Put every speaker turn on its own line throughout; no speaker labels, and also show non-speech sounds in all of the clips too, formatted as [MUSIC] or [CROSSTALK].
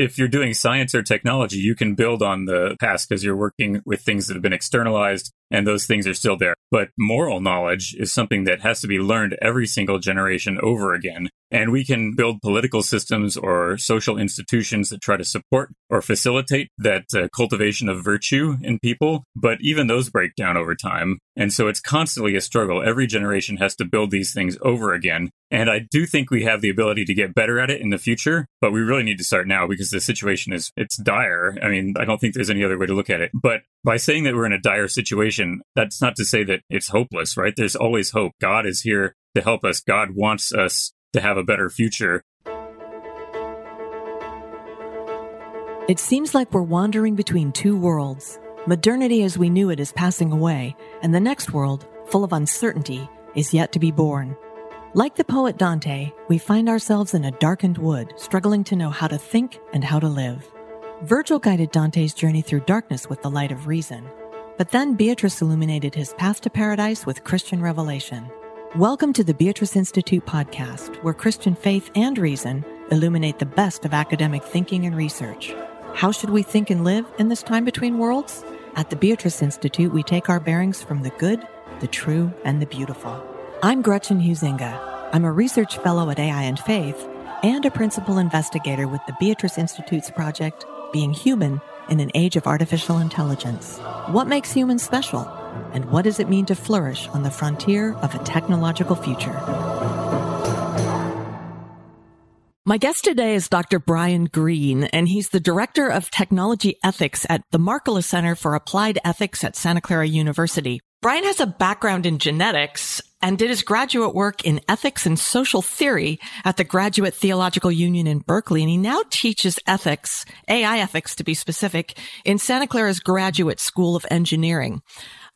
if you're doing science or technology, you can build on the past because you're working with things that have been externalized and those things are still there. But moral knowledge is something that has to be learned every single generation over again. And we can build political systems or social institutions that try to support or facilitate that uh, cultivation of virtue in people. But even those break down over time. And so it's constantly a struggle. Every generation has to build these things over again. And I do think we have the ability to get better at it in the future, but we really need to start now because the situation is, it's dire. I mean, I don't think there's any other way to look at it. But by saying that we're in a dire situation, that's not to say that it's hopeless, right? There's always hope. God is here to help us. God wants us to have a better future.
It seems like we're wandering between two worlds. Modernity as we knew it is passing away, and the next world, full of uncertainty, is yet to be born. Like the poet Dante, we find ourselves in a darkened wood, struggling to know how to think and how to live. Virgil guided Dante's journey through darkness with the light of reason. But then Beatrice illuminated his path to paradise with Christian revelation. Welcome to the Beatrice Institute podcast, where Christian faith and reason illuminate the best of academic thinking and research. How should we think and live in this time between worlds? At the Beatrice Institute, we take our bearings from the good, the true, and the beautiful. I'm Gretchen Huizinga. I'm a research fellow at AI and Faith and a principal investigator with the Beatrice Institute's project, Being Human in an Age of Artificial Intelligence. What makes humans special? And what does it mean to flourish on the frontier of a technological future? My guest today is Dr. Brian Green, and he's the Director of Technology Ethics at the Markkula Center for Applied Ethics at Santa Clara University. Brian has a background in genetics and did his graduate work in ethics and social theory at the Graduate Theological Union in Berkeley. And he now teaches ethics, AI ethics to be specific, in Santa Clara's Graduate School of Engineering.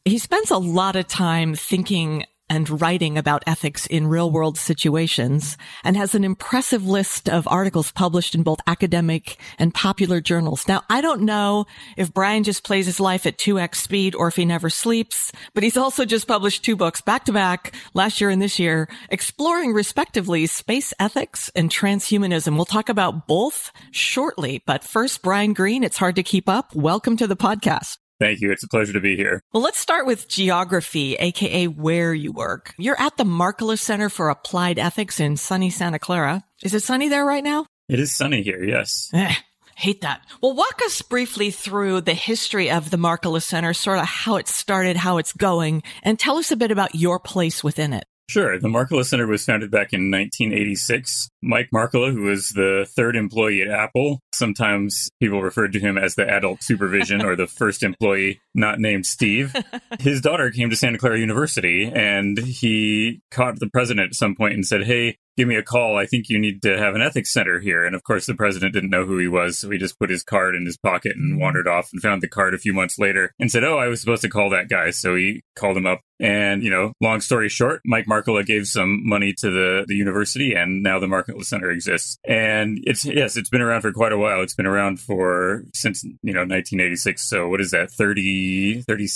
He spends a lot of time thinking and writing about ethics in real world situations and has an impressive list of articles published in both academic and popular journals. Now, I don't know if Brian just plays his life at 2x speed or if he never sleeps, but he's also just published two books back to back last year and this year, exploring respectively space ethics and transhumanism. We'll talk about both shortly, but first, Brian Green, it's hard to keep up. Welcome to the podcast.
Thank you. It's a pleasure to be here.
Well, let's start with geography, aka where you work. You're at the Markkula Center for Applied Ethics in sunny Santa Clara. Is it sunny there right now?
It is sunny here, yes.
Eh, hate that. Well, walk us briefly through the history of the Markkula Center, sort of how it started, how it's going, and tell us a bit about your place within it.
Sure. The Markkula Center was founded back in 1986. Mike Markkula, who was the third employee at Apple, sometimes people referred to him as the adult supervision or the first employee not named Steve. [LAUGHS] His daughter came to Santa Clara University and he caught the president at some point and said, Hey, give me a call. I think you need to have an ethics center here. And of course, the president didn't know who he was. So he just put his card in his pocket and wandered off and found the card a few months later and said, Oh, I was supposed to call that guy. So he called him up. And, you know, long story short, Mike Markkula gave some money to the, the university and now the Markkula Center exists. And it's, yes, it's been around for quite a while. It's been around for since, you know, 1986. So what is that? 30, 30,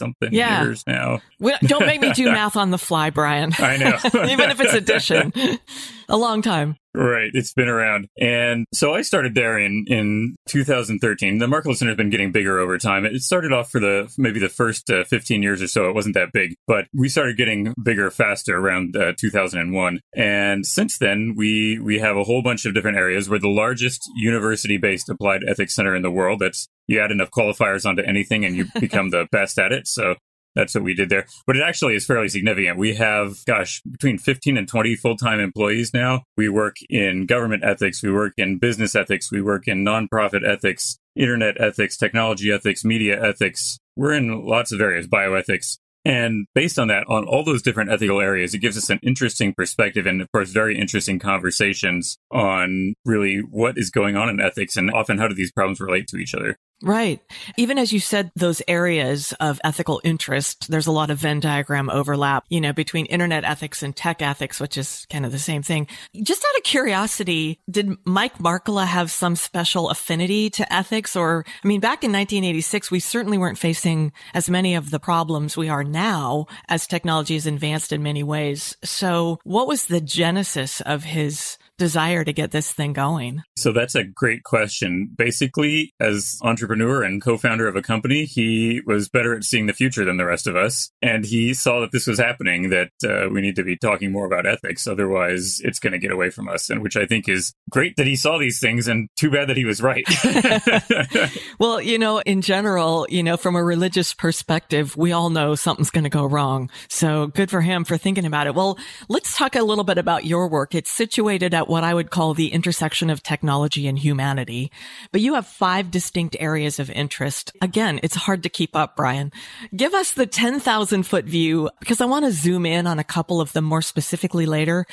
something yeah. years now.
We, don't make me do [LAUGHS] math on the fly, Brian.
I know. [LAUGHS]
Even if it's addition. [LAUGHS] a long time.
Right. It's been around. And so I started there in, in 2013. The Markkula Center has been getting bigger over time. It started off for the maybe the first uh, 15 years or so. It wasn't that big, but we started getting bigger faster around uh, 2001. And since then, we, we have a whole bunch of different areas. We're the largest university based applied ethics center in the world. That's you add enough qualifiers onto anything and you become the best at it. So that's what we did there. But it actually is fairly significant. We have, gosh, between 15 and 20 full time employees now. We work in government ethics, we work in business ethics, we work in nonprofit ethics, internet ethics, technology ethics, media ethics. We're in lots of areas, bioethics. And based on that, on all those different ethical areas, it gives us an interesting perspective and, of course, very interesting conversations on really what is going on in ethics and often how do these problems relate to each other.
Right. Even as you said, those areas of ethical interest, there's a lot of Venn diagram overlap, you know, between internet ethics and tech ethics, which is kind of the same thing. Just out of curiosity, did Mike Markkula have some special affinity to ethics? Or, I mean, back in 1986, we certainly weren't facing as many of the problems we are now as technology has advanced in many ways. So what was the genesis of his desire to get this thing going?
So that's a great question. Basically, as entrepreneur and co-founder of a company, he was better at seeing the future than the rest of us, and he saw that this was happening. That uh, we need to be talking more about ethics, otherwise, it's going to get away from us. And which I think is great that he saw these things, and too bad that he was right. [LAUGHS] [LAUGHS]
well, you know, in general, you know, from a religious perspective, we all know something's going to go wrong. So good for him for thinking about it. Well, let's talk a little bit about your work. It's situated at what I would call the intersection of technology and humanity, but you have five distinct areas of interest. Again, it's hard to keep up, Brian. Give us the 10,000 foot view because I want to zoom in on a couple of them more specifically later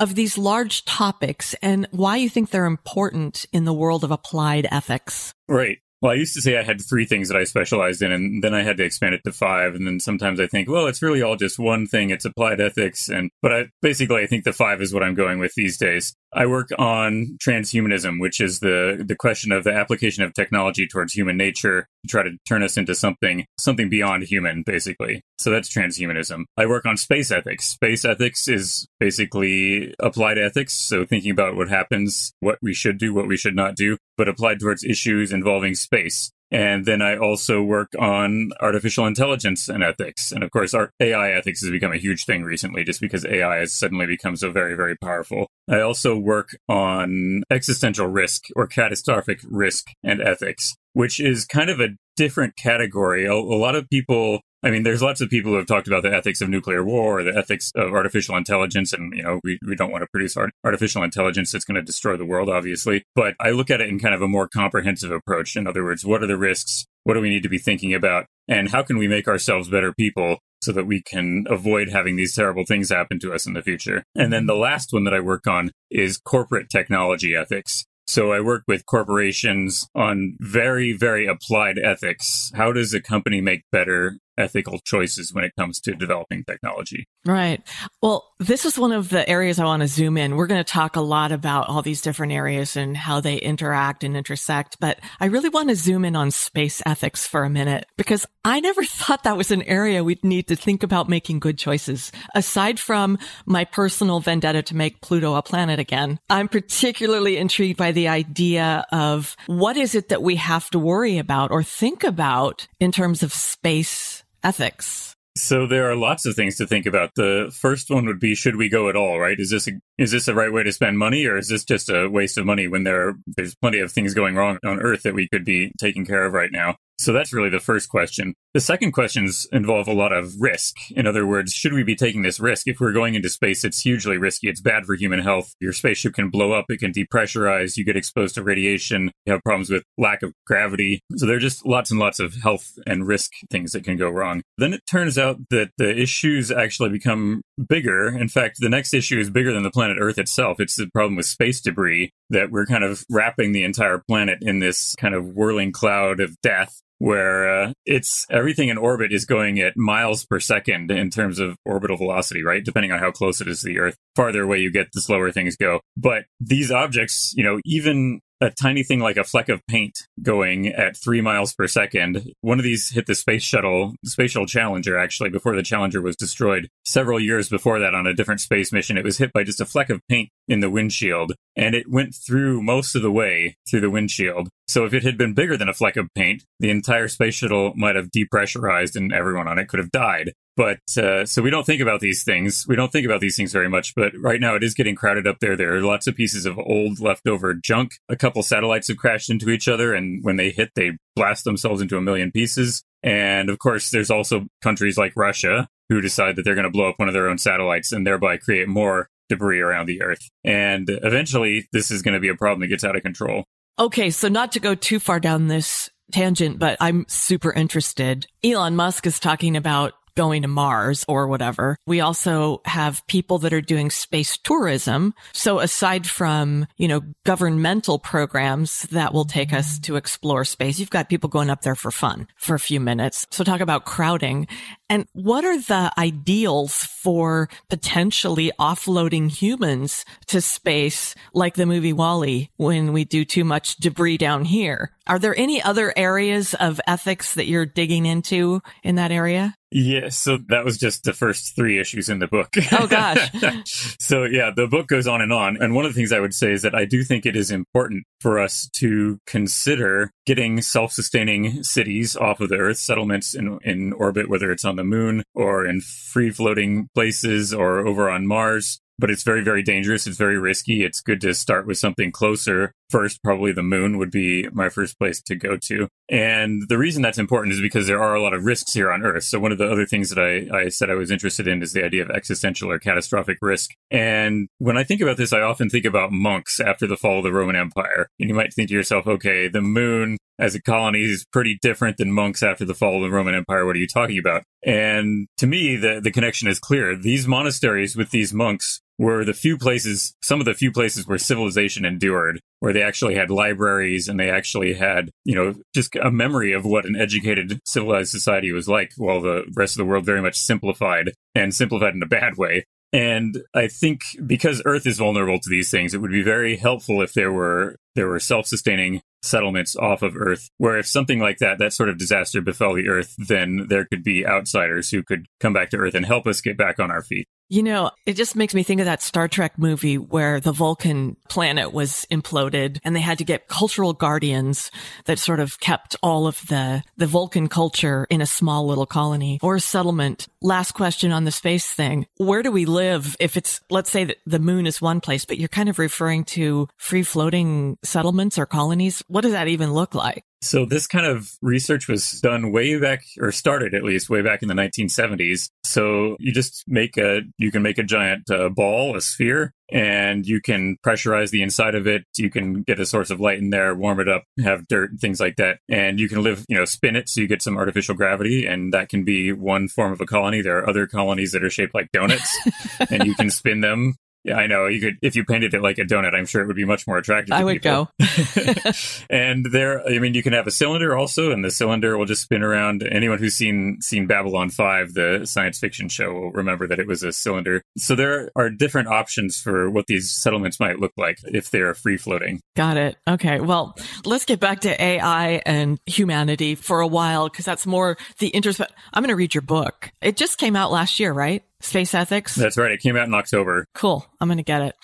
of these large topics and why you think they're important in the world of applied ethics.
Right. Well, I used to say I had three things that I specialized in, and then I had to expand it to five. And then sometimes I think, well, it's really all just one thing. It's applied ethics. And, but I, basically, I think the five is what I'm going with these days. I work on transhumanism, which is the, the question of the application of technology towards human nature try to turn us into something, something beyond human, basically. So that's transhumanism. I work on space ethics. Space ethics is basically applied ethics. So thinking about what happens, what we should do, what we should not do, but applied towards issues involving space. And then I also work on artificial intelligence and ethics. And of course, our AI ethics has become a huge thing recently just because AI has suddenly become so very, very powerful. I also work on existential risk or catastrophic risk and ethics, which is kind of a different category. A, a lot of people I mean, there's lots of people who have talked about the ethics of nuclear war or the ethics of artificial intelligence. And, you know, we, we don't want to produce art- artificial intelligence that's going to destroy the world, obviously. But I look at it in kind of a more comprehensive approach. In other words, what are the risks? What do we need to be thinking about? And how can we make ourselves better people so that we can avoid having these terrible things happen to us in the future? And then the last one that I work on is corporate technology ethics. So I work with corporations on very, very applied ethics. How does a company make better ethical choices when it comes to developing technology.
Right. Well, this is one of the areas I want to zoom in. We're going to talk a lot about all these different areas and how they interact and intersect, but I really want to zoom in on space ethics for a minute because I never [LAUGHS] thought that was an area we'd need to think about making good choices. Aside from my personal vendetta to make Pluto a planet again, I'm particularly intrigued by the idea of what is it that we have to worry about or think about in terms of space ethics?
So there are lots of things to think about. The first one would be should we go at all, right? Is this a, is this the right way to spend money or is this just a waste of money when there are, there's plenty of things going wrong on earth that we could be taking care of right now? So that's really the first question. The second questions involve a lot of risk. In other words, should we be taking this risk? If we're going into space, it's hugely risky. It's bad for human health. Your spaceship can blow up. It can depressurize. You get exposed to radiation. You have problems with lack of gravity. So there are just lots and lots of health and risk things that can go wrong. Then it turns out that the issues actually become bigger. In fact, the next issue is bigger than the planet Earth itself. It's the problem with space debris that we're kind of wrapping the entire planet in this kind of whirling cloud of death where uh, it's everything in orbit is going at miles per second in terms of orbital velocity, right? Depending on how close it is to the Earth. Farther away you get, the slower things go. But these objects, you know, even a tiny thing like a fleck of paint going at three miles per second. One of these hit the space shuttle, space shuttle Challenger, actually, before the Challenger was destroyed. Several years before that, on a different space mission, it was hit by just a fleck of paint in the windshield, and it went through most of the way through the windshield. So if it had been bigger than a fleck of paint, the entire space shuttle might have depressurized and everyone on it could have died. But uh, so we don't think about these things. We don't think about these things very much. But right now it is getting crowded up there. There are lots of pieces of old leftover junk. A couple satellites have crashed into each other, and when they hit, they blast themselves into a million pieces. And of course, there's also countries like Russia who decide that they're going to blow up one of their own satellites and thereby create more debris around the Earth. And eventually, this is going to be a problem that gets out of control.
Okay, so not to go too far down this tangent, but I'm super interested. Elon Musk is talking about going to Mars or whatever. We also have people that are doing space tourism. So aside from, you know, governmental programs that will take us to explore space, you've got people going up there for fun for a few minutes. So talk about crowding. And what are the ideals for potentially offloading humans to space like the movie WALL-E when we do too much debris down here? Are there any other areas of ethics that you're digging into in that area?
Yeah, so that was just the first three issues in the book.
Oh, gosh. [LAUGHS]
so, yeah, the book goes on and on. And one of the things I would say is that I do think it is important for us to consider getting self sustaining cities off of the Earth, settlements in, in orbit, whether it's on the moon or in free floating places or over on Mars but it's very, very dangerous. It's very risky. It's good to start with something closer. First, probably the moon would be my first place to go to. And the reason that's important is because there are a lot of risks here on Earth. So one of the other things that I, I said I was interested in is the idea of existential or catastrophic risk. And when I think about this, I often think about monks after the fall of the Roman Empire. And you might think to yourself, okay, the moon as a colony is pretty different than monks after the fall of the Roman Empire. What are you talking about? And to me, the, the connection is clear. These monasteries with these monks were the few places, some of the few places where civilization endured, where they actually had libraries and they actually had, you know, just a memory of what an educated, civilized society was like, while the rest of the world very much simplified and simplified in a bad way. And I think because Earth is vulnerable to these things, it would be very helpful if there were there were self-sustaining settlements off of Earth, where if something like that, that sort of disaster befell the Earth, then there could be outsiders who could come back to Earth and help us get back on our feet.
You know, it just makes me think of that Star Trek movie where the Vulcan planet was imploded and they had to get cultural guardians that sort of kept all of the, the Vulcan culture in a small little colony or settlement. Last question on the space thing. Where do we live if it's, let's say that the moon is one place, but you're kind of referring to free floating settlements or colonies? What does that even look like?
So this kind of research was done way back, or started at least way back in the 1970s. So you just make a, you can make a giant uh, ball, a sphere, and you can pressurize the inside of it. You can get a source of light in there, warm it up, have dirt and things like that. And you can live, you know, spin it so you get some artificial gravity. And that can be one form of a colony. There are other colonies that are shaped like donuts [LAUGHS] and you can spin them yeah, I know. You could if you painted it like a donut, I'm sure it would be much more attractive.
I would
people.
go. [LAUGHS] [LAUGHS]
and there, I mean, you can have a cylinder also, and the cylinder will just spin around. Anyone who's seen seen Babylon Five, the science fiction show, will remember that it was a cylinder. So there are different options for what these settlements might look like if they are free floating.
Got it. Okay. Well, let's get back to AI and humanity for a while because that's more the interest. I'm going to read your book. It just came out last year, right? Space Ethics?
That's right. It came out in October.
Cool. I'm going to get it.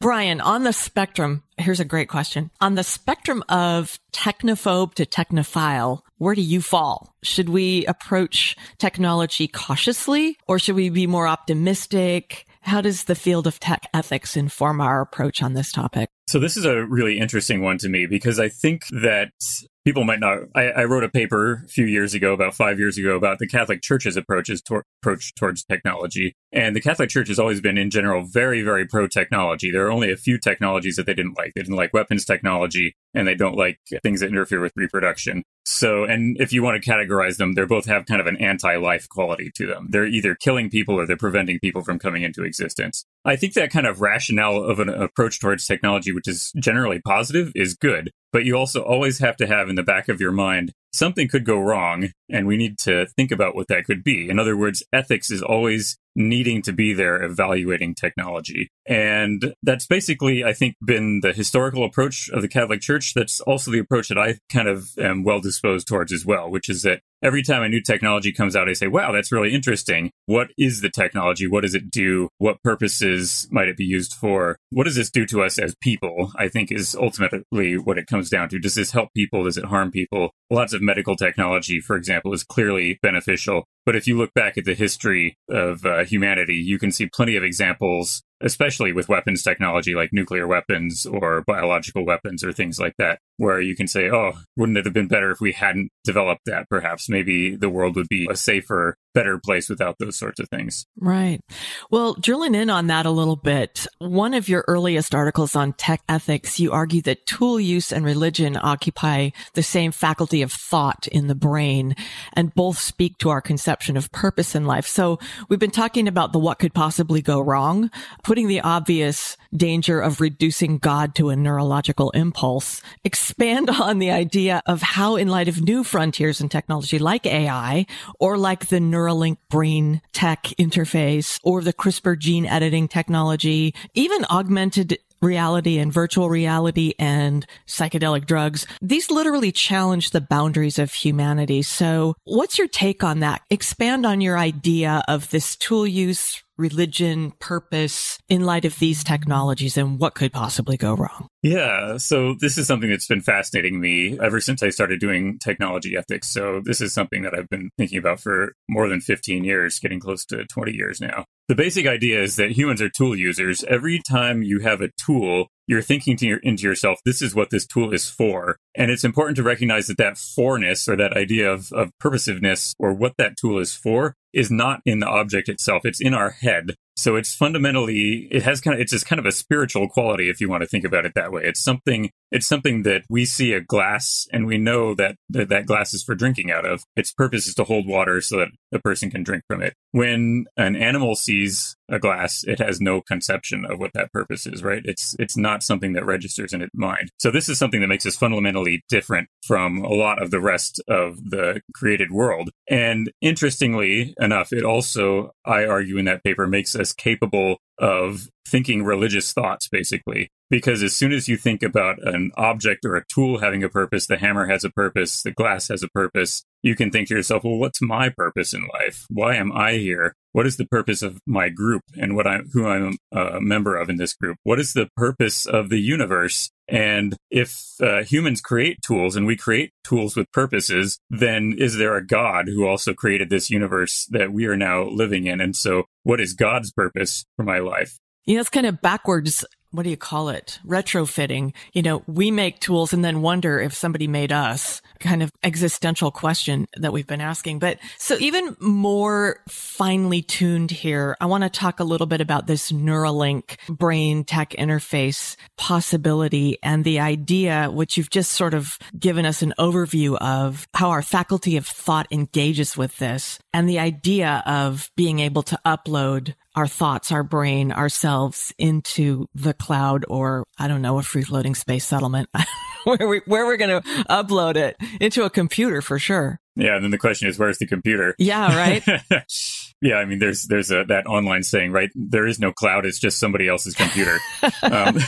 Brian, on the spectrum, here's a great question. On the spectrum of technophobe to technophile, where do you fall? Should we approach technology cautiously or should we be more optimistic? How does the field of tech ethics inform our approach on this topic?
So this is a really interesting one to me because I think that people might not. I, I, wrote a paper a few years ago, about five years ago, about the Catholic Church's approaches to, approach towards technology. And the Catholic Church has always been, in general, very, very pro technology. There are only a few technologies that they didn't like. They didn't like weapons technology, and they don't like things that interfere with reproduction. So, and if you want to categorize them, they both have kind of an anti life quality to them. They're either killing people or they're preventing people from coming into existence. I think that kind of rationale of an approach towards technology, which is generally positive, is good. But you also always have to have in the back of your mind something could go wrong, and we need to think about what that could be. In other words, ethics is always needing to be there evaluating technology. And that's basically, I think, been the historical approach of the Catholic Church. That's also the approach that I kind of am well disposed towards as well, which is that every time a new technology comes out, I say, wow, that's really interesting. What is the technology? What does it do? What purposes might it be used for? What does this do to us as people? I think is ultimately what it comes down to. Does this help people? Does it harm people? Lots of medical technology, for example, is clearly beneficial. But if you look back at the history of uh, humanity, you can see plenty of examples especially with weapons technology like nuclear weapons or biological weapons or things like that, where you can say, oh, wouldn't it have been better if we hadn't developed that? Perhaps maybe the world would be a safer, better place without those sorts of things.
Right. Well, drilling in on that a little bit, one of your earliest articles on tech ethics, you argue that tool use and religion occupy the same faculty of thought in the brain and both speak to our conception of purpose in life. So we've been talking about the what could possibly go wrong putting the obvious danger of reducing God to a neurological impulse, expand [LAUGHS] on the idea of how in light of new frontiers in technology like AI or like the Neuralink brain tech interface or the CRISPR gene editing technology, even augmented reality and virtual reality and psychedelic drugs. These literally challenge the boundaries of humanity. So what's your take on that? Expand on your idea of this tool use religion, purpose in light of these technologies and what could possibly go wrong?
Yeah, so this is something that's been fascinating me ever since I started doing technology ethics. So this is something that I've been thinking about for more than 15 years, getting close to 20 years now. The basic idea is that humans are tool users. Every time you have a tool, you're thinking to your, into yourself, this is what this tool is for. And it's important to recognize that that forness or that idea of, of purposiveness or what that tool is for is not in the object itself. It's in our head. So it's fundamentally, it has kind of, it's just kind of a spiritual quality if you want to think about it that way. It's something, it's something that we see a glass and we know that that, that glass is for drinking out of. Its purpose is to hold water so that a person can drink from it. When an animal sees a glass, it has no conception of what that purpose is, right? It's, it's not something that registers in its mind. So this is something that makes us fundamentally different from a lot of the rest of the created world. And interestingly enough, it also, I argue in that paper, makes us as capable of thinking religious thoughts, basically. Because as soon as you think about an object or a tool having a purpose, the hammer has a purpose, the glass has a purpose, you can think to yourself, well, what's my purpose in life? Why am I here? What is the purpose of my group and what I, who I'm a member of in this group? What is the purpose of the universe? And if uh, humans create tools and we create tools with purposes, then is there a God who also created this universe that we are now living in? And so, what is God's purpose for my life?
You know, it's kind of backwards what do you call it? Retrofitting. You know, we make tools and then wonder if somebody made us kind of existential question that we've been asking. But so even more finely tuned here, I want to talk a little bit about this Neuralink brain tech interface possibility and the idea, which you've just sort of given us an overview of how our faculty of thought engages with this and the idea of being able to upload our thoughts, our brain, ourselves into the cloud or I don't know, a free floating space settlement [LAUGHS] where we, where we're going to upload it into a computer for sure.
Yeah. And then the question is, where's the computer?
Yeah. Right. [LAUGHS]
yeah. I mean, there's, there's a, that online saying, right? There is no cloud. It's just somebody else's computer. [LAUGHS] um,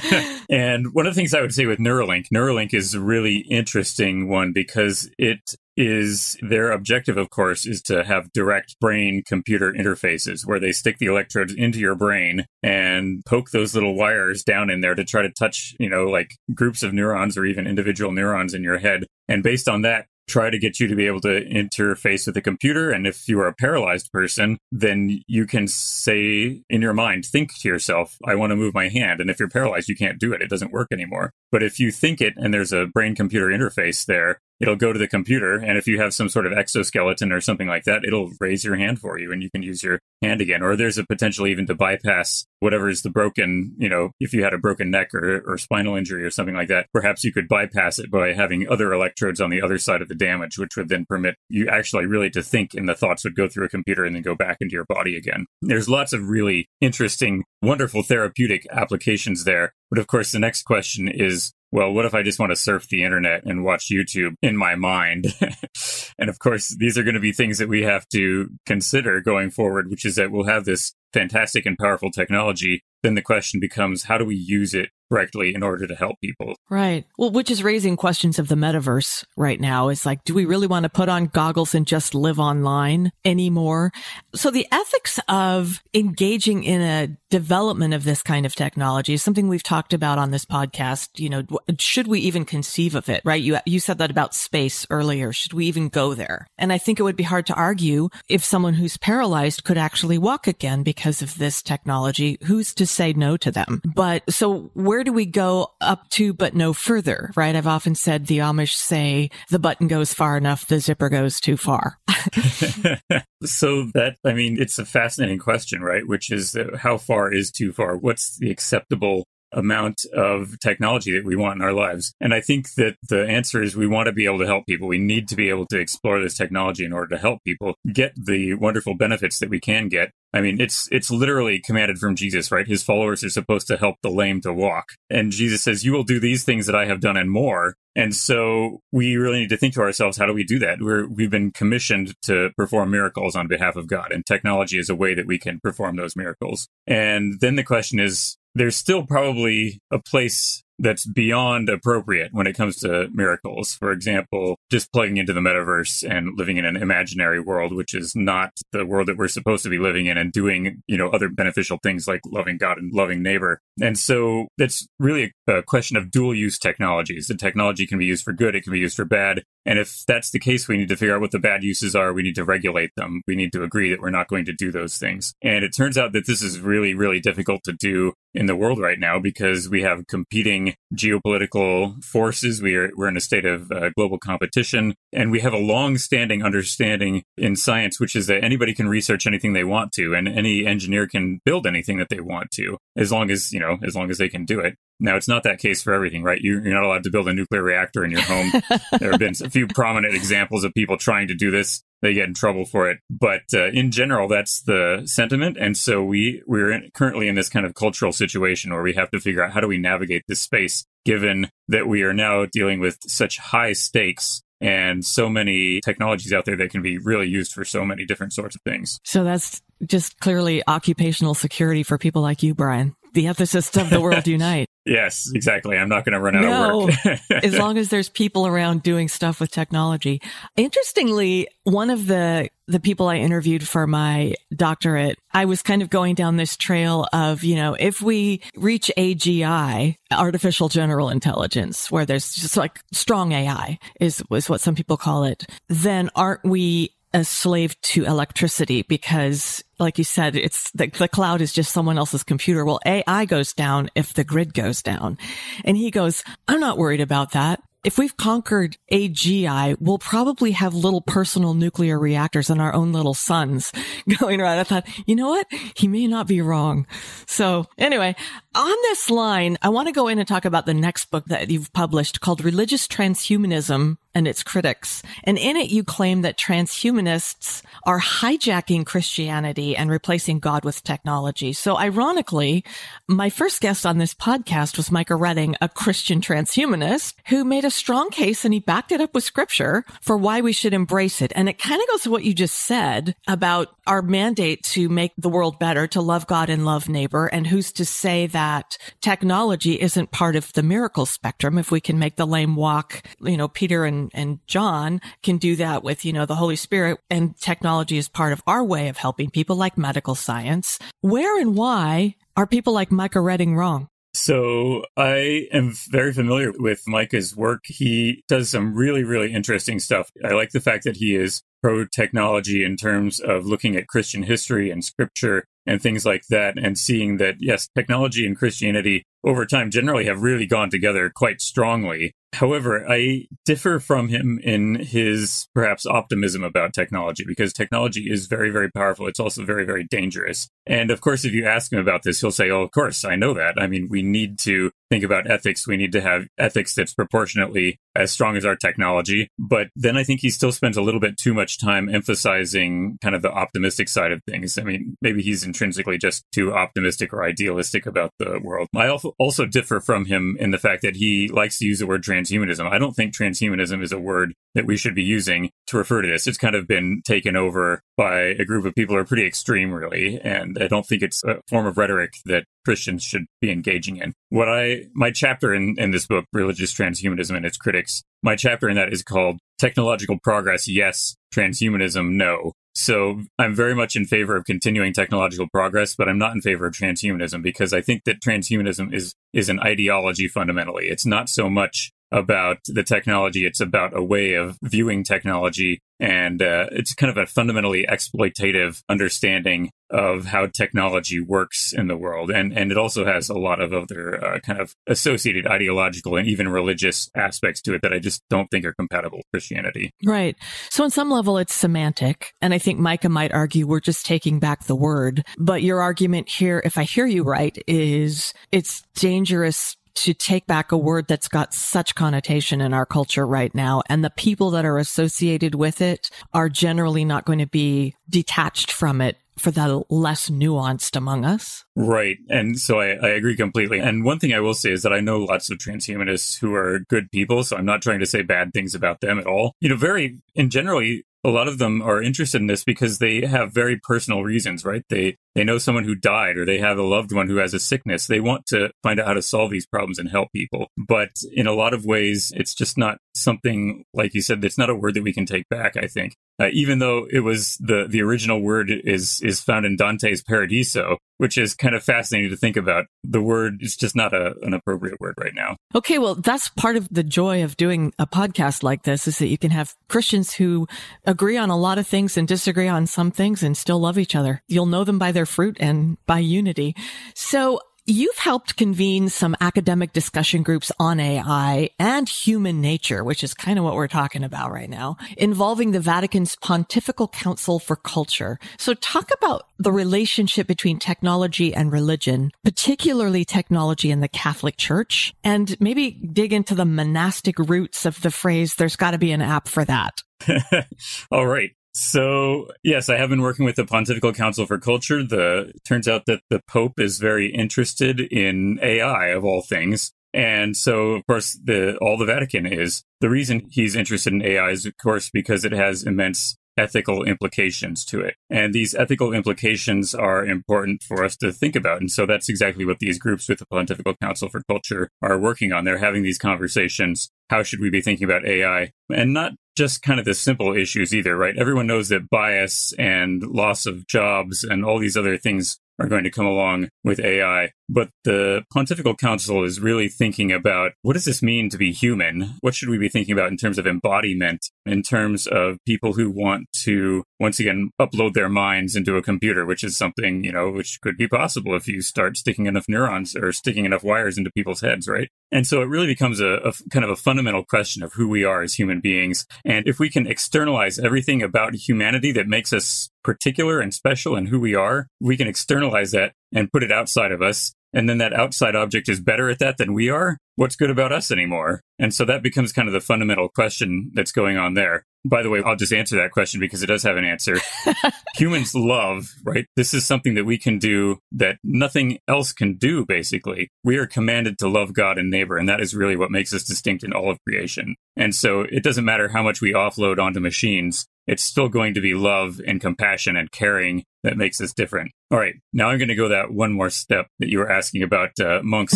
[LAUGHS] and one of the things I would say with Neuralink, Neuralink is a really interesting one because it is their objective, of course, is to have direct brain computer interfaces where they stick the electrodes into your brain and poke those little wires down in there to try to touch, you know, like groups of neurons or even individual neurons in your head. And based on that, try to get you to be able to interface with the computer. And if you are a paralyzed person, then you can say in your mind, think to yourself, I want to move my hand. And if you're paralyzed, you can't do it. It doesn't work anymore. But if you think it and there's a brain computer interface there, it'll go to the computer. And if you have some sort of exoskeleton or something like that, it'll raise your hand for you and you can use your hand again. Or there's a potential even to bypass whatever is the broken, you know, if you had a broken neck or, or spinal injury or something like that, perhaps you could bypass it by having other electrodes on the other side of the damage, which would then permit you actually really to think and the thoughts would go through a computer and then go back into your body again. There's lots of really interesting, wonderful therapeutic applications there. But of course, the next question is well, what if I just want to surf the internet and watch YouTube in my mind? [LAUGHS] and of course, these are going to be things that we have to consider going forward, which is that we'll have this fantastic and powerful technology. Then the question becomes, how do we use it correctly in order to help people.
Right. Well, which is raising questions of the metaverse right now. Is like, do we really want to put on goggles and just live online anymore? So the ethics of engaging in a development of this kind of technology is something we've talked about on this podcast. You know, should we even conceive of it? Right. You, you said that about space earlier. Should we even go there? And I think it would be hard to argue if someone who's paralyzed could actually walk again because of this technology. Who's to say no to them? But so where do we go up to but no further, right? I've often said the Amish say the button goes far enough, the zipper goes too far. [LAUGHS] [LAUGHS]
so that, I mean, it's a fascinating question, right? Which is uh, how far is too far? What's the acceptable amount of technology that we want in our lives. And I think that the answer is we want to be able to help people. We need to be able to explore this technology in order to help people get the wonderful benefits that we can get. I mean, it's it's literally commanded from Jesus, right? His followers are supposed to help the lame to walk. And Jesus says, "You will do these things that I have done and more." And so we really need to think to ourselves, how do we do that? We're, we've been commissioned to perform miracles on behalf of God, and technology is a way that we can perform those miracles. And then the question is, there's still probably a place that's beyond appropriate when it comes to miracles. For example, just plugging into the metaverse and living in an imaginary world, which is not the world that we're supposed to be living in and doing, you know, other beneficial things like loving God and loving neighbor. And so that's really a, a question of dual use technologies. The technology can be used for good, it can be used for bad. And if that's the case, we need to figure out what the bad uses are. We need to regulate them. We need to agree that we're not going to do those things. And it turns out that this is really, really difficult to do in the world right now because we have competing geopolitical forces. We are, we're in a state of uh, global competition and we have a long standing understanding in science, which is that anybody can research anything they want to and any engineer can build anything that they want to as long as, you know, as long as they can do it. Now, it's not that case for everything, right? You're not allowed to build a nuclear reactor in your home. [LAUGHS] there have been a few prominent examples of people trying to do this. They get in trouble for it. But uh, in general, that's the sentiment. And so we, we're in, currently in this kind of cultural situation where we have to figure out how do we navigate this space, given that we are now dealing with such high stakes and so many technologies out there that can be really used for so many different sorts of things.
So that's just clearly occupational security for people like you, Brian the ethicists of the world [LAUGHS] unite.
yes, exactly. I'm not going to run out
no,
of work. [LAUGHS]
as long as there's people around doing stuff with technology. Interestingly, one of the the people I interviewed for my doctorate, I was kind of going down this trail of, you know, if we reach AGI, artificial general intelligence, where there's just like strong AI is was what some people call it, then aren't we a slave to electricity because like you said, it's the, the cloud is just someone else's computer. Well, AI goes down if the grid goes down. And he goes, I'm not worried about that if we've conquered AGI, we'll probably have little personal nuclear reactors and our own little suns [LAUGHS] going around. I thought, you know what? He may not be wrong. So anyway, on this line, I want to go in and talk about the next book that you've published called Religious Transhumanism and its critics. And in it, you claim that transhumanists are hijacking Christianity and replacing God with technology. So ironically, my first guest on this podcast was Micah Redding, a Christian transhumanist who made a strong case and he backed it up with scripture for why we should embrace it. And it kind of goes to what you just said about our mandate to make the world better, to love God and love neighbor. And who's to say that technology isn't part of the miracle spectrum? If we can make the lame walk, you know, Peter and, and John can do that with, you know, the Holy Spirit and technology is part of our way of helping people like medical science. Where and why are people like Micah Redding wrong?
So I am very familiar with Micah's work. He does some really, really interesting stuff. I like the fact that he is pro technology in terms of looking at Christian history and scripture and things like that, and seeing that, yes, technology and Christianity over time generally have really gone together quite strongly. However, I differ from him in his perhaps optimism about technology because technology is very, very powerful. It's also very, very dangerous. And of course, if you ask him about this, he'll say, Oh, of course, I know that. I mean, we need to think about ethics. We need to have ethics that's proportionately as strong as our technology. But then I think he still spends a little bit too much time emphasizing kind of the optimistic side of things. I mean, maybe he's intrinsically just too optimistic or idealistic about the world. I also differ from him in the fact that he likes to use the word transhumanism. I don't think transhumanism is a word that we should be using to refer to this. It's kind of been taken over by a group of people who are pretty extreme, really. And I don't think it's a form of rhetoric that Christians should be engaging in. What I, my chapter in, in this book, Religious Transhumanism and Its Critics, my chapter in that is called Technological Progress, Yes. Transhumanism, No. So I'm very much in favor of continuing technological progress, but I'm not in favor of transhumanism because I think that transhumanism is is an ideology fundamentally. It's not so much about the technology. It's about a way of viewing technology. And uh, it's kind of a fundamentally exploitative understanding of how technology works in the world. And, and it also has a lot of other uh, kind of associated ideological and even religious aspects to it that I just don't think are compatible with Christianity.
Right. So, on some level, it's semantic. And I think Micah might argue we're just taking back the word. But your argument here, if I hear you right, is it's dangerous to take back a word that's got such connotation in our culture right now. And the people that are associated with it are generally not going to be detached from it for the less nuanced among us.
Right. And so I, I, agree completely. And one thing I will say is that I know lots of transhumanists who are good people. So I'm not trying to say bad things about them at all. You know, very in generally, a lot of them are interested in this because they have very personal reasons, right? They they know someone who died or they have a loved one who has a sickness. They want to find out how to solve these problems and help people. But in a lot of ways, it's just not something, like you said, it's not a word that we can take back, I think. Uh, even though it was the, the original word is, is found in Dante's Paradiso, which is kind of fascinating to think about. The word is just not a, an appropriate word right now.
Okay. Well, that's part of the joy of doing a podcast like this is that you can have Christians who agree on a lot of things and disagree on some things and still love each other. You'll know them by their fruit and by unity. So You've helped convene some academic discussion groups on AI and human nature, which is kind of what we're talking about right now, involving the Vatican's Pontifical Council for Culture. So talk about the relationship between technology and religion, particularly technology in the Catholic Church, and maybe dig into the monastic roots of the phrase, there's got to be an app for that. [LAUGHS]
All right. So, yes, I have been working with the Pontifical Council for Culture. The turns out that the Pope is very interested in AI of all things. And so, of course, the all the Vatican is. The reason he's interested in AI is, of course, because it has immense ethical implications to it. And these ethical implications are important for us to think about. And so that's exactly what these groups with the Pontifical Council for Culture are working on. They're having these conversations. How should we be thinking about AI? And not just kind of the simple issues either, right? Everyone knows that bias and loss of jobs and all these other things are going to come along with AI. But the Pontifical Council is really thinking about what does this mean to be human? What should we be thinking about in terms of embodiment, in terms of people who want to, once again, upload their minds into a computer, which is something, you know, which could be possible if you start sticking enough neurons or sticking enough wires into people's heads, right? And so it really becomes a, a kind of a fundamental question of who we are as human beings. And if we can externalize everything about humanity that makes us particular and special and who we are, we can externalize that and put it outside of us and then that outside object is better at that than we are, what's good about us anymore? And so that becomes kind of the fundamental question that's going on there. By the way, I'll just answer that question because it does have an answer. [LAUGHS] Humans love, right? This is something that we can do that nothing else can do, basically. We are commanded to love God and neighbor, and that is really what makes us distinct in all of creation. And so it doesn't matter how much we offload onto machines it's still going to be love and compassion and caring that makes us different. All right, now I'm going to go that one more step that you were asking about uh, monks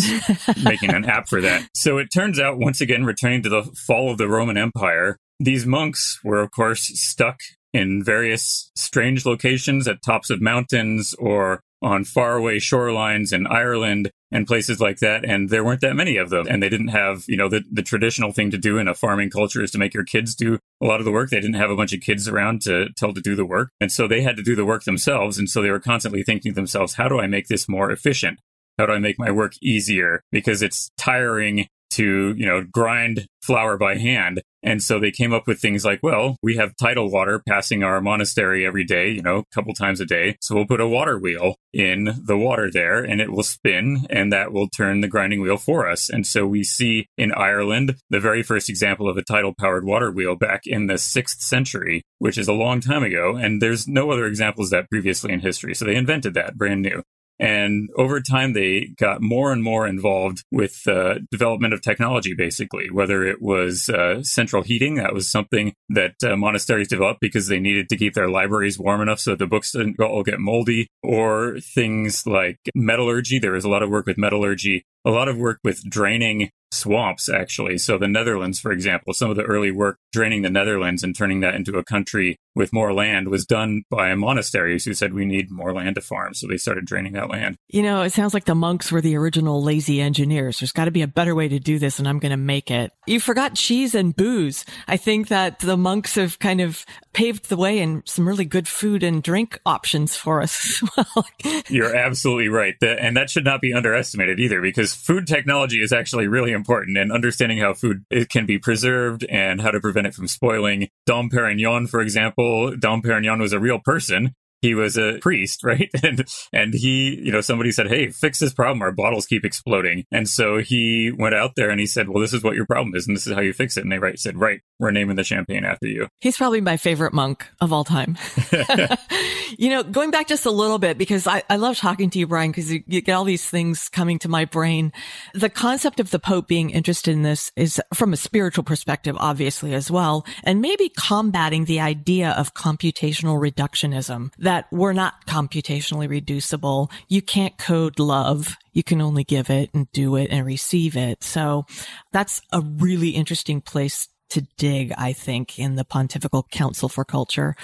[LAUGHS] making an app for that. So it turns out, once again, returning to the fall of the Roman Empire, these monks were, of course, stuck in various strange locations at tops of mountains or on faraway shorelines in Ireland and places like that. And there weren't that many of them. And they didn't have, you know, the, the traditional thing to do in a farming culture is to make your kids do a lot of the work. They didn't have a bunch of kids around to tell to do the work. And so they had to do the work themselves. And so they were constantly thinking to themselves, how do I make this more efficient? How do I make my work easier? Because it's tiring to, you know, grind flour by hand. And so they came up with things like, well, we have tidal water passing our monastery every day, you know, a couple times a day. So we'll put a water wheel in the water there and it will spin and that will turn the grinding wheel for us. And so we see in Ireland the very first example of a tidal powered water wheel back in the sixth century, which is a long time ago. And there's no other examples that previously in history. So they invented that brand new. And over time, they got more and more involved with uh, development of technology, basically, whether it was uh, central heating. That was something that uh, monasteries developed because they needed to keep their libraries warm enough so the books didn't all get moldy, or things like metallurgy. There was a lot of work with metallurgy a lot of work with draining swamps, actually. So, the Netherlands, for example, some of the early work draining the Netherlands and turning that into a country with more land was done by monasteries who said we need more land to farm. So, they started draining that land.
You know, it sounds like the monks were the original lazy engineers. There's got to be a better way to do this, and I'm going to make it. You forgot cheese and booze. I think that the monks have kind of paved the way in some really good food and drink options for us as [LAUGHS] well.
You're absolutely right. And that should not be underestimated either because because food technology is actually really important and understanding how food it can be preserved and how to prevent it from spoiling. Dom Perignon, for example, Dom Perignon was a real person he was a priest, [LAUGHS] right? And and he, you know, somebody said, "Hey, fix this problem. Our bottles keep exploding." And so he went out there and he said, "Well, this is what your problem is, and this is how you fix it." And they right said, "Right, we're naming the champagne after you."
He's probably my favorite monk of all time. [LAUGHS] [LAUGHS] you know, going back just a little bit because I, I love talking to you, Brian, because you, you get all these things coming to my brain. The concept of the Pope being interested in this is from a spiritual perspective, obviously, as well, and maybe combating the idea of computational reductionism that we're not computationally reducible. You can't code love. You can only give it and do it and receive it. So that's a really interesting place to dig, I think, in the Pontifical Council for Culture.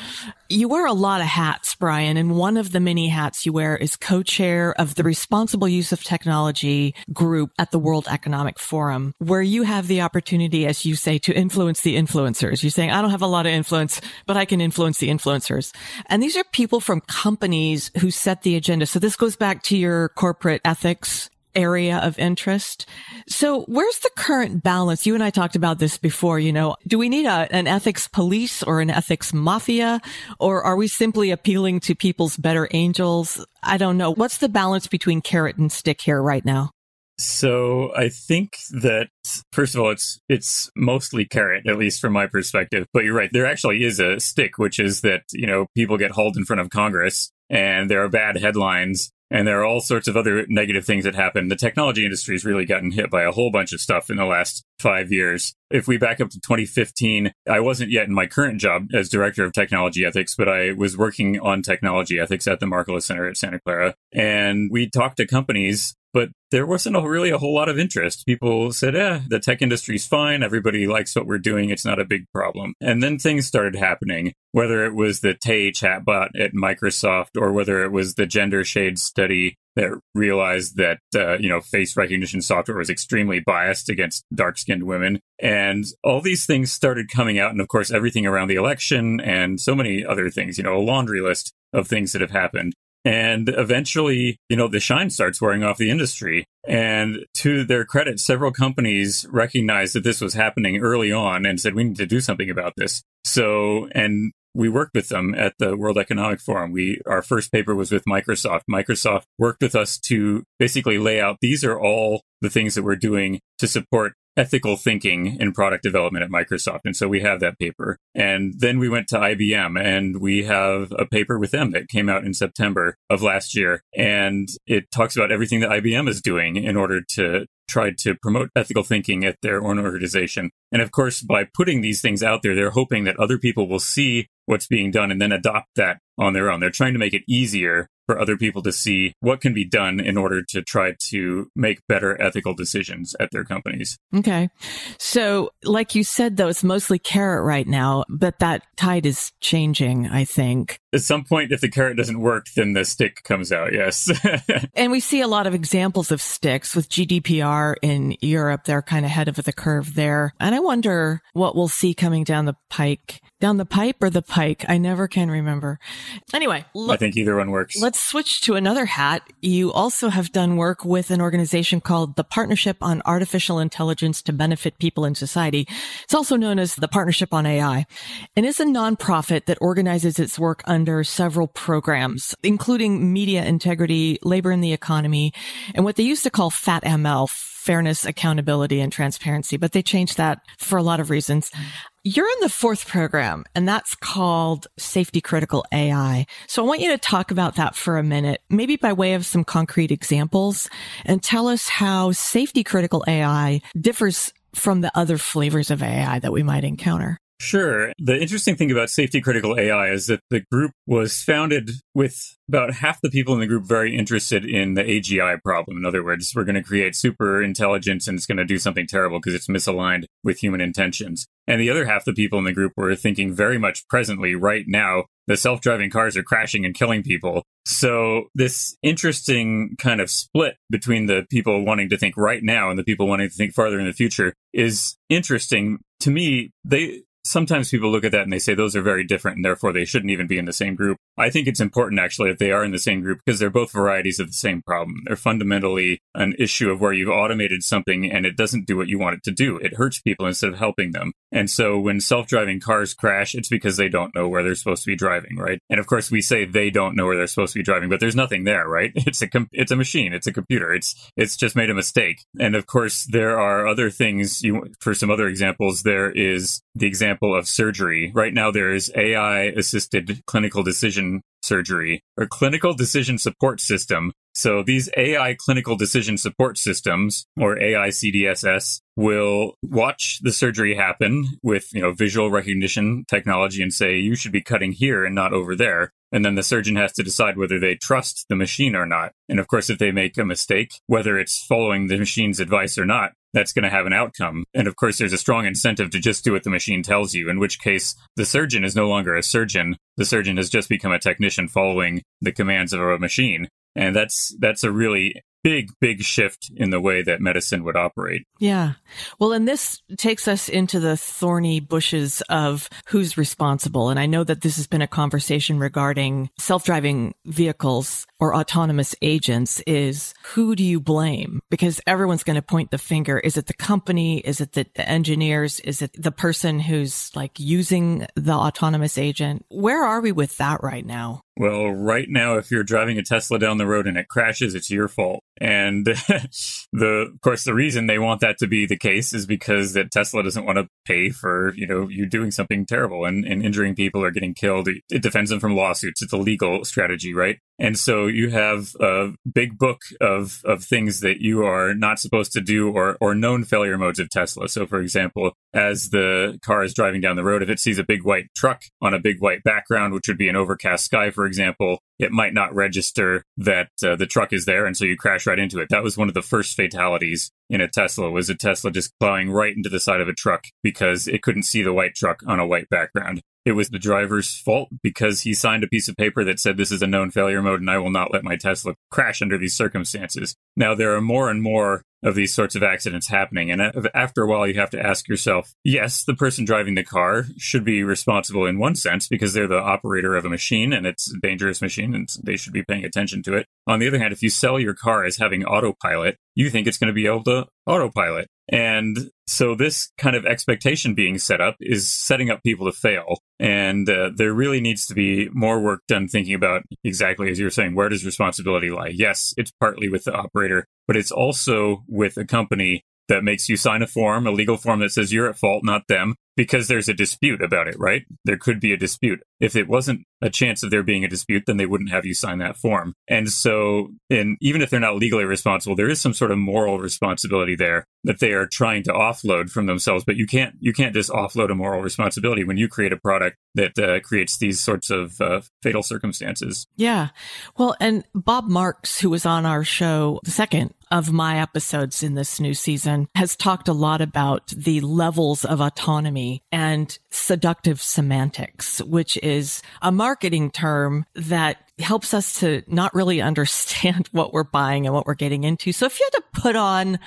You wear a lot of hats, Brian, and one of the many hats you wear is co-chair of the Responsible Use of Technology group at the World Economic Forum, where you have the opportunity, as you say, to influence the influencers. You're saying, I don't have a lot of influence, but I can influence the influencers. And these are people from companies who set the agenda. So this goes back to your corporate ethics area of interest. So where's the current balance? You and I talked about this before, you know, do we need a, an ethics police or an ethics mafia? Or are we simply appealing to people's better angels? I don't know. What's the balance between carrot and stick here right now?
So I think that first of all, it's it's mostly carrot, at least from my perspective. But you're right, there actually is a stick, which is that you know people get hauled in front of Congress, and there are bad headlines, and there are all sorts of other negative things that happen. The technology industry has really gotten hit by a whole bunch of stuff in the last five years. If we back up to 2015, I wasn't yet in my current job as director of technology ethics, but I was working on technology ethics at the Markkula Center at Santa Clara. And we talked to companies but there wasn't a, really a whole lot of interest. People said, eh, the tech industry's fine. Everybody likes what we're doing. It's not a big problem. And then things started happening, whether it was the Tay chatbot at Microsoft or whether it was the gender shade study that realized that, uh, you know, face recognition software was extremely biased against dark skinned women. And all these things started coming out. And of course, everything around the election and so many other things, you know, a laundry list of things that have happened. And eventually, you know, the shine starts wearing off the industry. And to their credit, several companies recognized that this was happening early on and said, we need to do something about this. So, and we worked with them at the World Economic Forum. We our first paper was with Microsoft. Microsoft worked with us to basically lay out these are all the things that we're doing to support ethical thinking in product development at Microsoft. And so we have that paper. And then we went to IBM and we have a paper with them that came out in September of last year. And it talks about everything that IBM is doing in order to try to promote ethical thinking at their own organization. And of course, by putting these things out there, they're hoping that other people will see what's being done and then adopt that on their own. They're trying to make it easier for other people to see what can be done in order to try to make better ethical decisions at their companies.
Okay. So, like you said, though, it's mostly carrot right now, but that tide is changing, I think.
At some point, if the carrot doesn't work, then the stick comes out, yes. [LAUGHS]
and we see a lot of examples of sticks with GDPR in Europe. They're kind of ahead of the curve there. And I wonder what we'll see coming down the pike down the pipe or the pike. I never can remember. Anyway,
I think either one works.
Let's switch to another hat. You also have done work with an organization called the Partnership on Artificial Intelligence to Benefit People in Society. It's also known as the Partnership on AI and is a nonprofit that organizes its work under several programs, including media integrity, labor in the economy, and what they used to call FATML, fairness, accountability, and transparency, but they changed that for a lot of reasons. You're in the fourth program, and that's called Safety Critical AI. So I want you to talk about that for a minute, maybe by way of some concrete examples, and tell us how safety critical AI differs from the other flavors of AI that we might encounter.
Sure. The interesting thing about safety critical AI is that the group was founded with about half the people in the group very interested in the AGI problem. In other words, we're going to create super intelligence and it's going to do something terrible because it's misaligned with human intentions. And the other half the people in the group were thinking very much presently, right now, the self driving cars are crashing and killing people. So, this interesting kind of split between the people wanting to think right now and the people wanting to think farther in the future is interesting. To me, they sometimes people look at that and they say those are very different and therefore they shouldn't even be in the same group. I think it's important actually that they are in the same group because they're both varieties of the same problem. They're fundamentally an issue of where you've automated something and it doesn't do what you want it to do. It hurts people instead of helping them. And so when self-driving cars crash, it's because they don't know where they're supposed to be driving, right? And of course we say they don't know where they're supposed to be driving, but there's nothing there, right? [LAUGHS] It's a com- it's a machine, it's a computer. It's it's just made a mistake. And of course there are other things you for some other examples there is the example of surgery. Right now there is AI assisted clinical decision surgery or clinical decision support system. So these AI clinical decision support systems or AI CDSS will watch the surgery happen with, you know, visual recognition technology and say you should be cutting here and not over there. And then the surgeon has to decide whether they trust the machine or not. And of course, if they make a mistake, whether it's following the machine's advice or not, that's going to have an outcome. And of course, there's a strong incentive to just do what the machine tells you, in which case the surgeon is no longer a surgeon. The surgeon has just become a technician following the commands of a machine. And that's, that's a really big, big shift in the way that medicine would operate.
Yeah. Well, and this takes us into the thorny bushes of who's responsible. And I know that this has been a conversation regarding self-driving vehicles or autonomous agents is who do you blame? Because everyone's going to point the finger. Is it the company? Is it the, the engineers? Is it the person who's like using the autonomous agent? Where are we with that right now?
Well, right now, if you're driving a Tesla down the road and it crashes, it's your fault. And [LAUGHS] the, of course, the reason they want that to be the case is because that Tesla doesn't want to pay for, you know, you doing something terrible and, and injuring people or getting killed. It defends them from lawsuits. It's a legal strategy, right? And so you have a big book of, of things that you are not supposed to do or, or known failure modes of Tesla. So, for example, as the car is driving down the road, if it sees a big white truck on a big white background, which would be an overcast sky, for example, it might not register that uh, the truck is there. And so you crash right into it. That was one of the first fatalities in a Tesla was a Tesla just plowing right into the side of a truck because it couldn't see the white truck on a white background. It was the driver's fault because he signed a piece of paper that said this is a known failure mode and I will not let my Tesla crash under these circumstances. Now, there are more and more of these sorts of accidents happening. And after a while, you have to ask yourself yes, the person driving the car should be responsible in one sense because they're the operator of a machine and it's a dangerous machine and they should be paying attention to it. On the other hand, if you sell your car as having autopilot, you think it's going to be able to autopilot. And so this kind of expectation being set up is setting up people to fail. And uh, there really needs to be more work done thinking about exactly as you were saying, where does responsibility lie? Yes, it's partly with the operator, but it's also with a company that makes you sign a form, a legal form that says you're at fault, not them because there's a dispute about it, right? There could be a dispute. If it wasn't a chance of there being a dispute, then they wouldn't have you sign that form. And so, and even if they're not legally responsible, there is some sort of moral responsibility there that they are trying to offload from themselves. But you can't, you can't just offload a moral responsibility when you create a product that uh, creates these sorts of uh, fatal circumstances.
Yeah. Well, and Bob Marks, who was on our show, the second of my episodes in this new season, has talked a lot about the levels of autonomy and seductive semantics, which is a marketing term that helps us to not really [LAUGHS] understand what we're buying and what we're getting into. So if you had to put on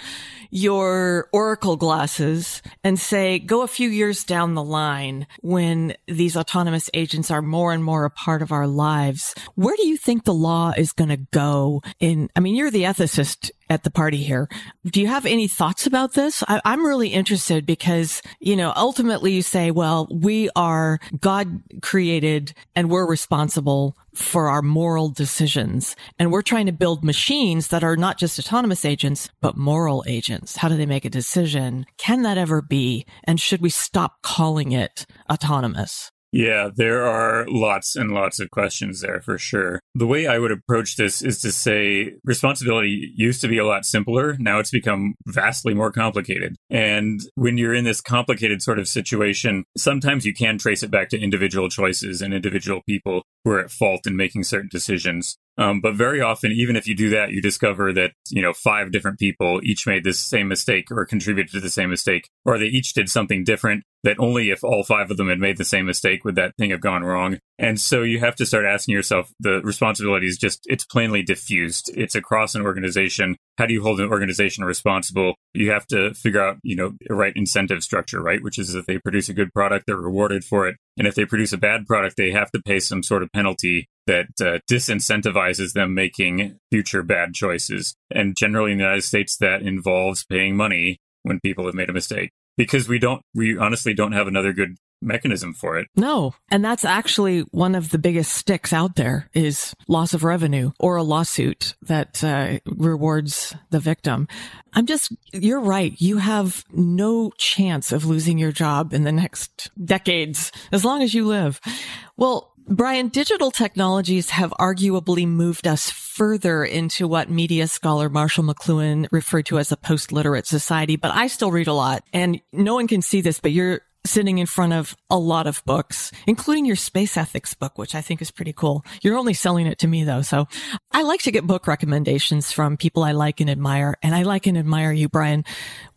your Oracle glasses and say, go a few years down the line when these autonomous agents are more and more a part of our lives, where do you think the law is going to go in? I mean, you're the ethicist at the party here. Do you have any thoughts about this? I, am really interested because, you know, ultimately you say, well, we are God created and we're responsible for our moral decisions. And we're trying to build machines that are not just autonomous agents, but moral agents. How do they make a decision? Can that ever be? And should we stop calling it autonomous?
Yeah, there are lots and lots of questions there for sure. The way I would approach this is to say responsibility used to be a lot simpler. Now it's become vastly more complicated. And when you're in this complicated sort of situation, sometimes you can trace it back to individual choices and individual people who are at fault in making certain decisions. Um, but very often, even if you do that, you discover that, you know, five different people each made the same mistake or contributed to the same mistake, or they each did something different that only if all five of them had made the same mistake would that thing have gone wrong. And so you have to start asking yourself the responsibility is just, it's plainly diffused. It's across an organization. How do you hold an organization responsible? You have to figure out, you know, the right incentive structure, right? Which is if they produce a good product, they're rewarded for it. And if they produce a bad product, they have to pay some sort of penalty that uh, disincentivizes them making future bad choices. And generally in the United States, that involves paying money when people have made a mistake because we don't, we honestly don't have another good mechanism for it.
No. And that's actually one of the biggest sticks out there is loss of revenue or a lawsuit that uh, rewards the victim. I'm just, you're right. You have no chance of losing your job in the next decades as long as you live. Well, Brian, digital technologies have arguably moved us further into what media scholar Marshall McLuhan referred to as a post-literate society, but I still read a lot and no one can see this, but you're sitting in front of a lot of books, including your space ethics book, which I think is pretty cool. You're only selling it to me though. So I like to get book recommendations from people I like and admire. And I like and admire you, Brian.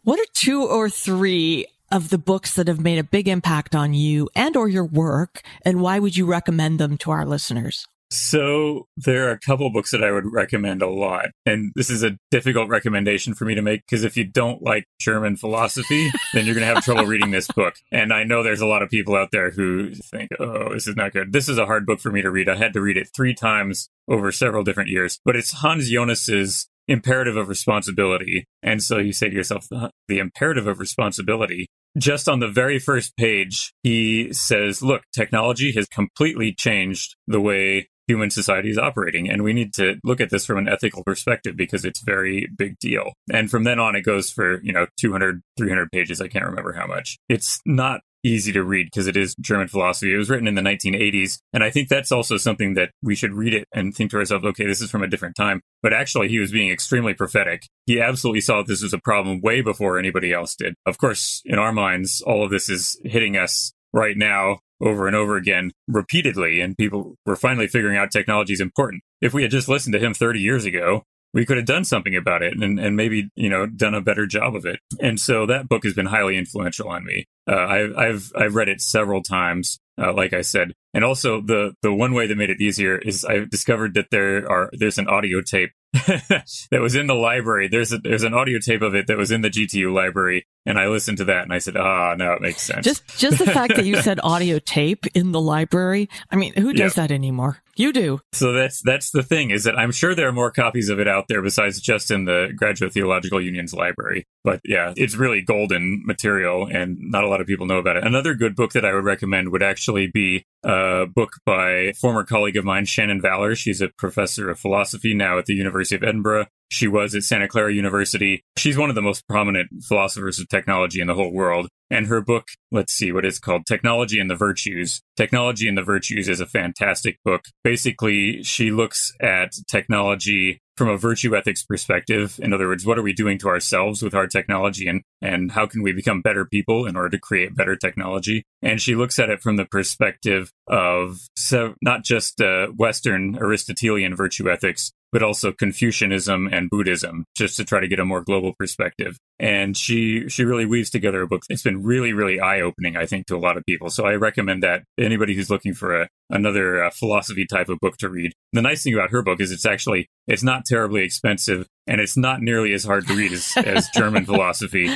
What are two or three of the books that have made a big impact on you and or your work? And why would you recommend them to our listeners?
So there are a couple books that I would recommend a lot. And this is a difficult recommendation for me to make because if you don't like German philosophy, then you're going to have trouble reading this [LAUGHS] book. And I know there's a lot of people out there who think, oh, this is not good. This is a hard book for me to read. I had to read it three times over several different years, but it's Hans Jonas's imperative of responsibility. And so you say to yourself, the imperative of responsibility just on the very first page, he says, look, technology has completely changed the way human society is operating. And we need to look at this from an ethical perspective because it's very big deal. And from then on, it goes for, you know, 200, 300 pages. I can't remember how much. It's not easy to read because it is German philosophy. It was written in the 1980s. And I think that's also something that we should read it and think to ourselves, okay, this is from a different time. But actually, he was being extremely prophetic. He absolutely saw this was a problem way before anybody else did. Of course, in our minds, all of this is hitting us right now over and over again repeatedly. And people were finally figuring out technology is important. If we had just listened to him 30 years ago, we could have done something about it and, and maybe, you know, done a better job of it. And so that book has been highly influential on me. Uh, I've, I've, I've read it several times. Uh, like I said, and also the the one way that made it easier is I discovered that there are there's an audio tape [LAUGHS] that was in the library. There's a, there's an audio tape of it that was in the GTU library, and I listened to that and I said, "Ah, oh, no, it makes sense."
Just just the fact that you [LAUGHS] said audio tape in the library. I mean, who does yep. that anymore? You do.
So that's that's the thing is that I'm sure there are more copies of it out there besides just in the Graduate Theological Union's library. But yeah, it's really golden material, and not a lot of people know about it. Another good book that I would recommend would actually be a book by a former colleague of mine, Shannon Vallor. She's a professor of philosophy now at the University of Edinburgh. She was at Santa Clara University. She's one of the most prominent philosophers of technology in the whole world. And her book, let's see what it's called, Technology and the Virtues. Technology and the Virtues is a fantastic book. Basically, she looks at technology from a virtue ethics perspective. In other words, what are we doing to ourselves with our technology and, and how can we become better people in order to create better technology? And she looks at it from the perspective of so not just uh, Western Aristotelian virtue ethics, but also Confucianism and Buddhism, just to try to get a more global perspective. And she she really weaves together a book. It's been really really eye opening, I think, to a lot of people. So I recommend that anybody who's looking for a another uh, philosophy type of book to read. The nice thing about her book is it's actually it's not terribly expensive and it's not nearly as hard to read as, as German [LAUGHS] philosophy.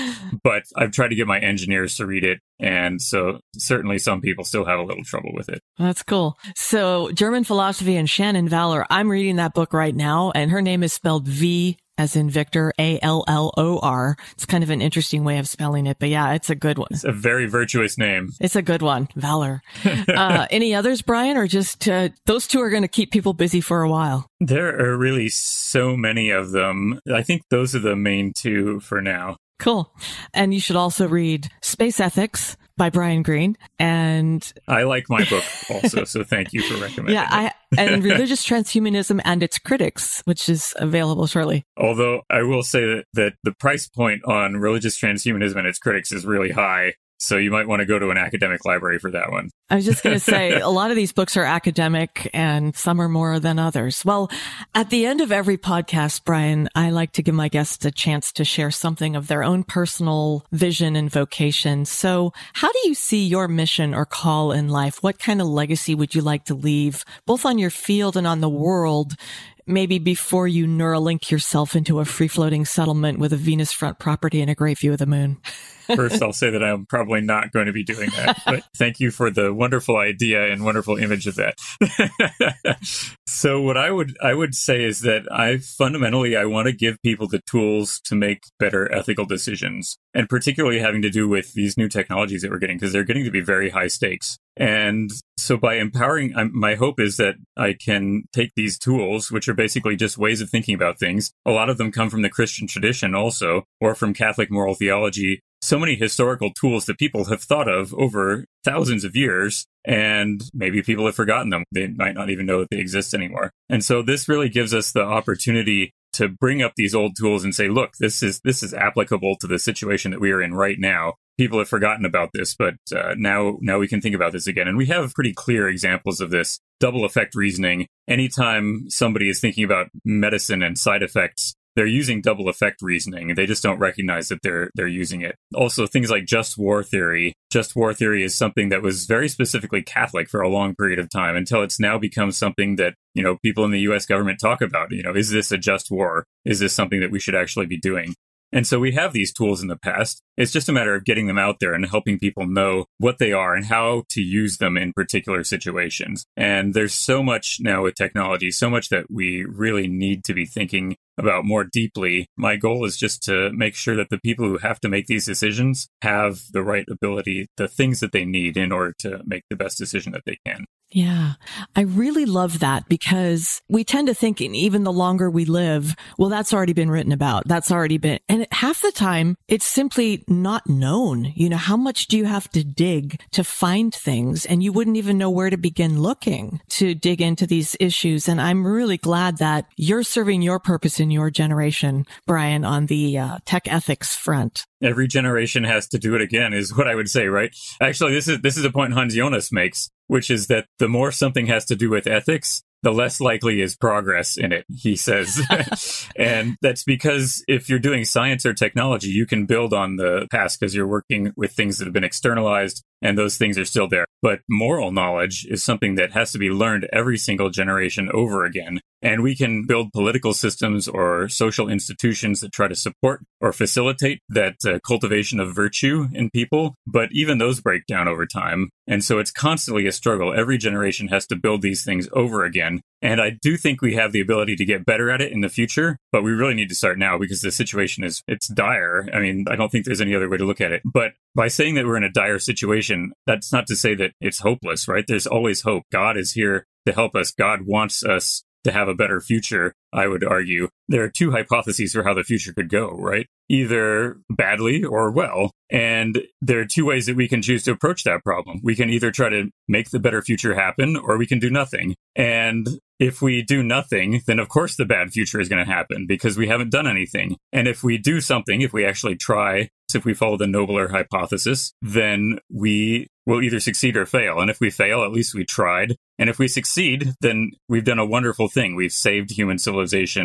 But I've tried to get my engineers to read it, and so certainly some people still have a little trouble with it.
That's cool. So German philosophy and Shannon Vallor. I'm reading that book right now, and her name is spelled V as in Victor, A L L O R. It's kind of an interesting way of spelling it, but yeah, it's a good one.
It's a very virtuous name.
It's a good one, Valor. [LAUGHS] uh, any others, Brian, or just uh, those two are going to keep people busy for a while?
There are really so many of them. I think those are the main two for now.
Cool. And you should also read Space Ethics by Brian Green. And
I like my book also, so thank you for recommending.
Yeah, I, and [LAUGHS] Religious Transhumanism and Its Critics, which is available shortly.
Although I will say that, that the price point on Religious Transhumanism and Its Critics is really high. So you might want to go to an academic library for that one.
I was just going to say [LAUGHS] a lot of these books are academic and some are more than others. Well, at the end of every podcast, Brian, I like to give my guests a chance to share something of their own personal vision and vocation. So how do you see your mission or call in life? What kind of legacy would you like to leave both on your field and on the world maybe before you Neuralink yourself into a free floating settlement with a Venus front property and a great view of the moon. [LAUGHS]
First, I'll say that I'm probably not going to be doing that, [LAUGHS] but thank you for the wonderful idea and wonderful image of that. [LAUGHS] so, what I would I would say is that I fundamentally I want to give people the tools to make better ethical decisions, and particularly having to do with these new technologies that we're getting because they're getting to be very high stakes. And so, by empowering, I'm, my hope is that I can take these tools, which are basically just ways of thinking about things. A lot of them come from the Christian tradition, also, or from Catholic moral theology, so many historical tools that people have thought of over thousands of years and maybe people have forgotten them. They might not even know that they exist anymore. And so this really gives us the opportunity to bring up these old tools and say, look, this is this is applicable to the situation that we are in right now. People have forgotten about this, but uh, now now we can think about this again. And we have pretty clear examples of this double effect reasoning. Anytime somebody is thinking about medicine and side effects, they're using double effect reasoning. They just don't recognize that they're they're using it. Also, things like just war theory. Just war theory is something that was very specifically Catholic for a long period of time until it's now become something that you know people in the U.S. government talk about. You know, is this a just war? Is this something that we should actually be doing? And so we have these tools in the past. It's just a matter of getting them out there and helping people know what they are and how to use them in particular situations. And there's so much now with technology, so much that we really need to be thinking about more deeply. My goal is just to make sure that the people who have to make these decisions have the right ability, the things that they need in order to make the best decision that they can.
Yeah. I really love that because we tend to think even the longer we live, well, that's already been written about. That's already been, and half the time it's simply not known. You know, how much do you have to dig to find things? And you wouldn't even know where to begin looking to dig into these issues. And I'm really glad that you're serving your purpose in your generation, Brian, on the uh, tech ethics front
every generation has to do it again is what I would say, right? Actually, this is this is a point Hans Jonas makes, which is that the more something has to do with ethics, the less likely is progress in it, he says. [LAUGHS] and that's because if you're doing science or technology, you can build on the past because you're working with things that have been externalized and those things are still there. But moral knowledge is something that has to be learned every single generation over again. And we can build political systems or social institutions that try to support or facilitate that uh, cultivation of virtue in people. But even those break down over time. And so it's constantly a struggle. Every generation has to build these things over again. And I do think we have the ability to get better at it in the future, but we really need to start now because the situation is, it's dire. I mean, I don't think there's any other way to look at it. But by saying that we're in a dire situation, that's not to say that it's hopeless, right? There's always hope. God is here to help us. God wants us to have a better future, I would argue. There are two hypotheses for how the future could go, right? Either badly or well. And there are two ways that we can choose to approach that problem. We can either try to make the better future happen or we can do nothing. And if we do nothing, then of course the bad future is going to happen because we haven't done anything. And if we do something, if we actually try, if we follow the nobler hypothesis, then we will either succeed or fail. And if we fail, at least we tried. And if we succeed, then we've done a wonderful thing. We've saved human civilization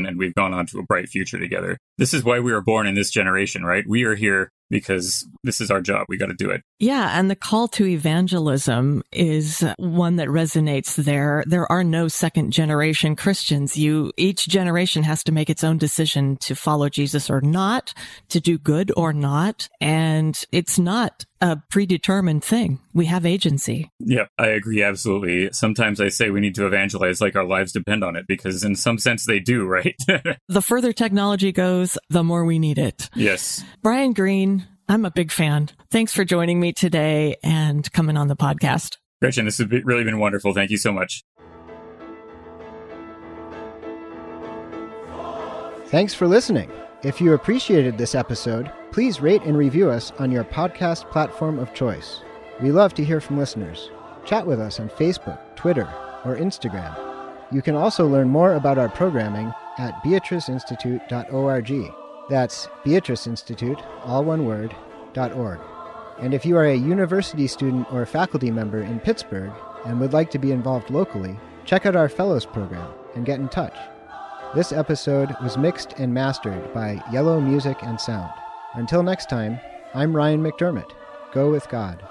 and we've gone on to a bright future together. This is why we were born in this generation, right? We are here because this is our job. We got to do it.
Yeah. And the call to evangelism is one that resonates there. There are no second generation Christians. You, each generation has to make its own decision to follow Jesus or not, to do good or not. And it's not a predetermined thing. We have agency.
Yeah, I agree absolutely. Sometimes I say we need to evangelize like our lives depend on it because in some sense they do, [LAUGHS] right?
the further technology goes, the more we need it.
Yes.
Brian Green, I'm a big fan. Thanks for joining me today and coming on the podcast.
Gretchen, this has really been wonderful. Thank you so much.
Thanks for listening. If you appreciated this episode, please rate and review us on your podcast platform of choice. We love to hear from listeners. Chat with us on Facebook, Twitter, or Instagram. You can also learn more about our programming at beatriceinstitute.org. That's Beatrice Institute, all one word, .org. And if you are a university student or faculty member in Pittsburgh and would like to be involved locally, check out our Fellows program and get in touch. This episode was mixed and mastered by Yellow Music and Sound. Until next time, I'm Ryan McDermott. Go with God.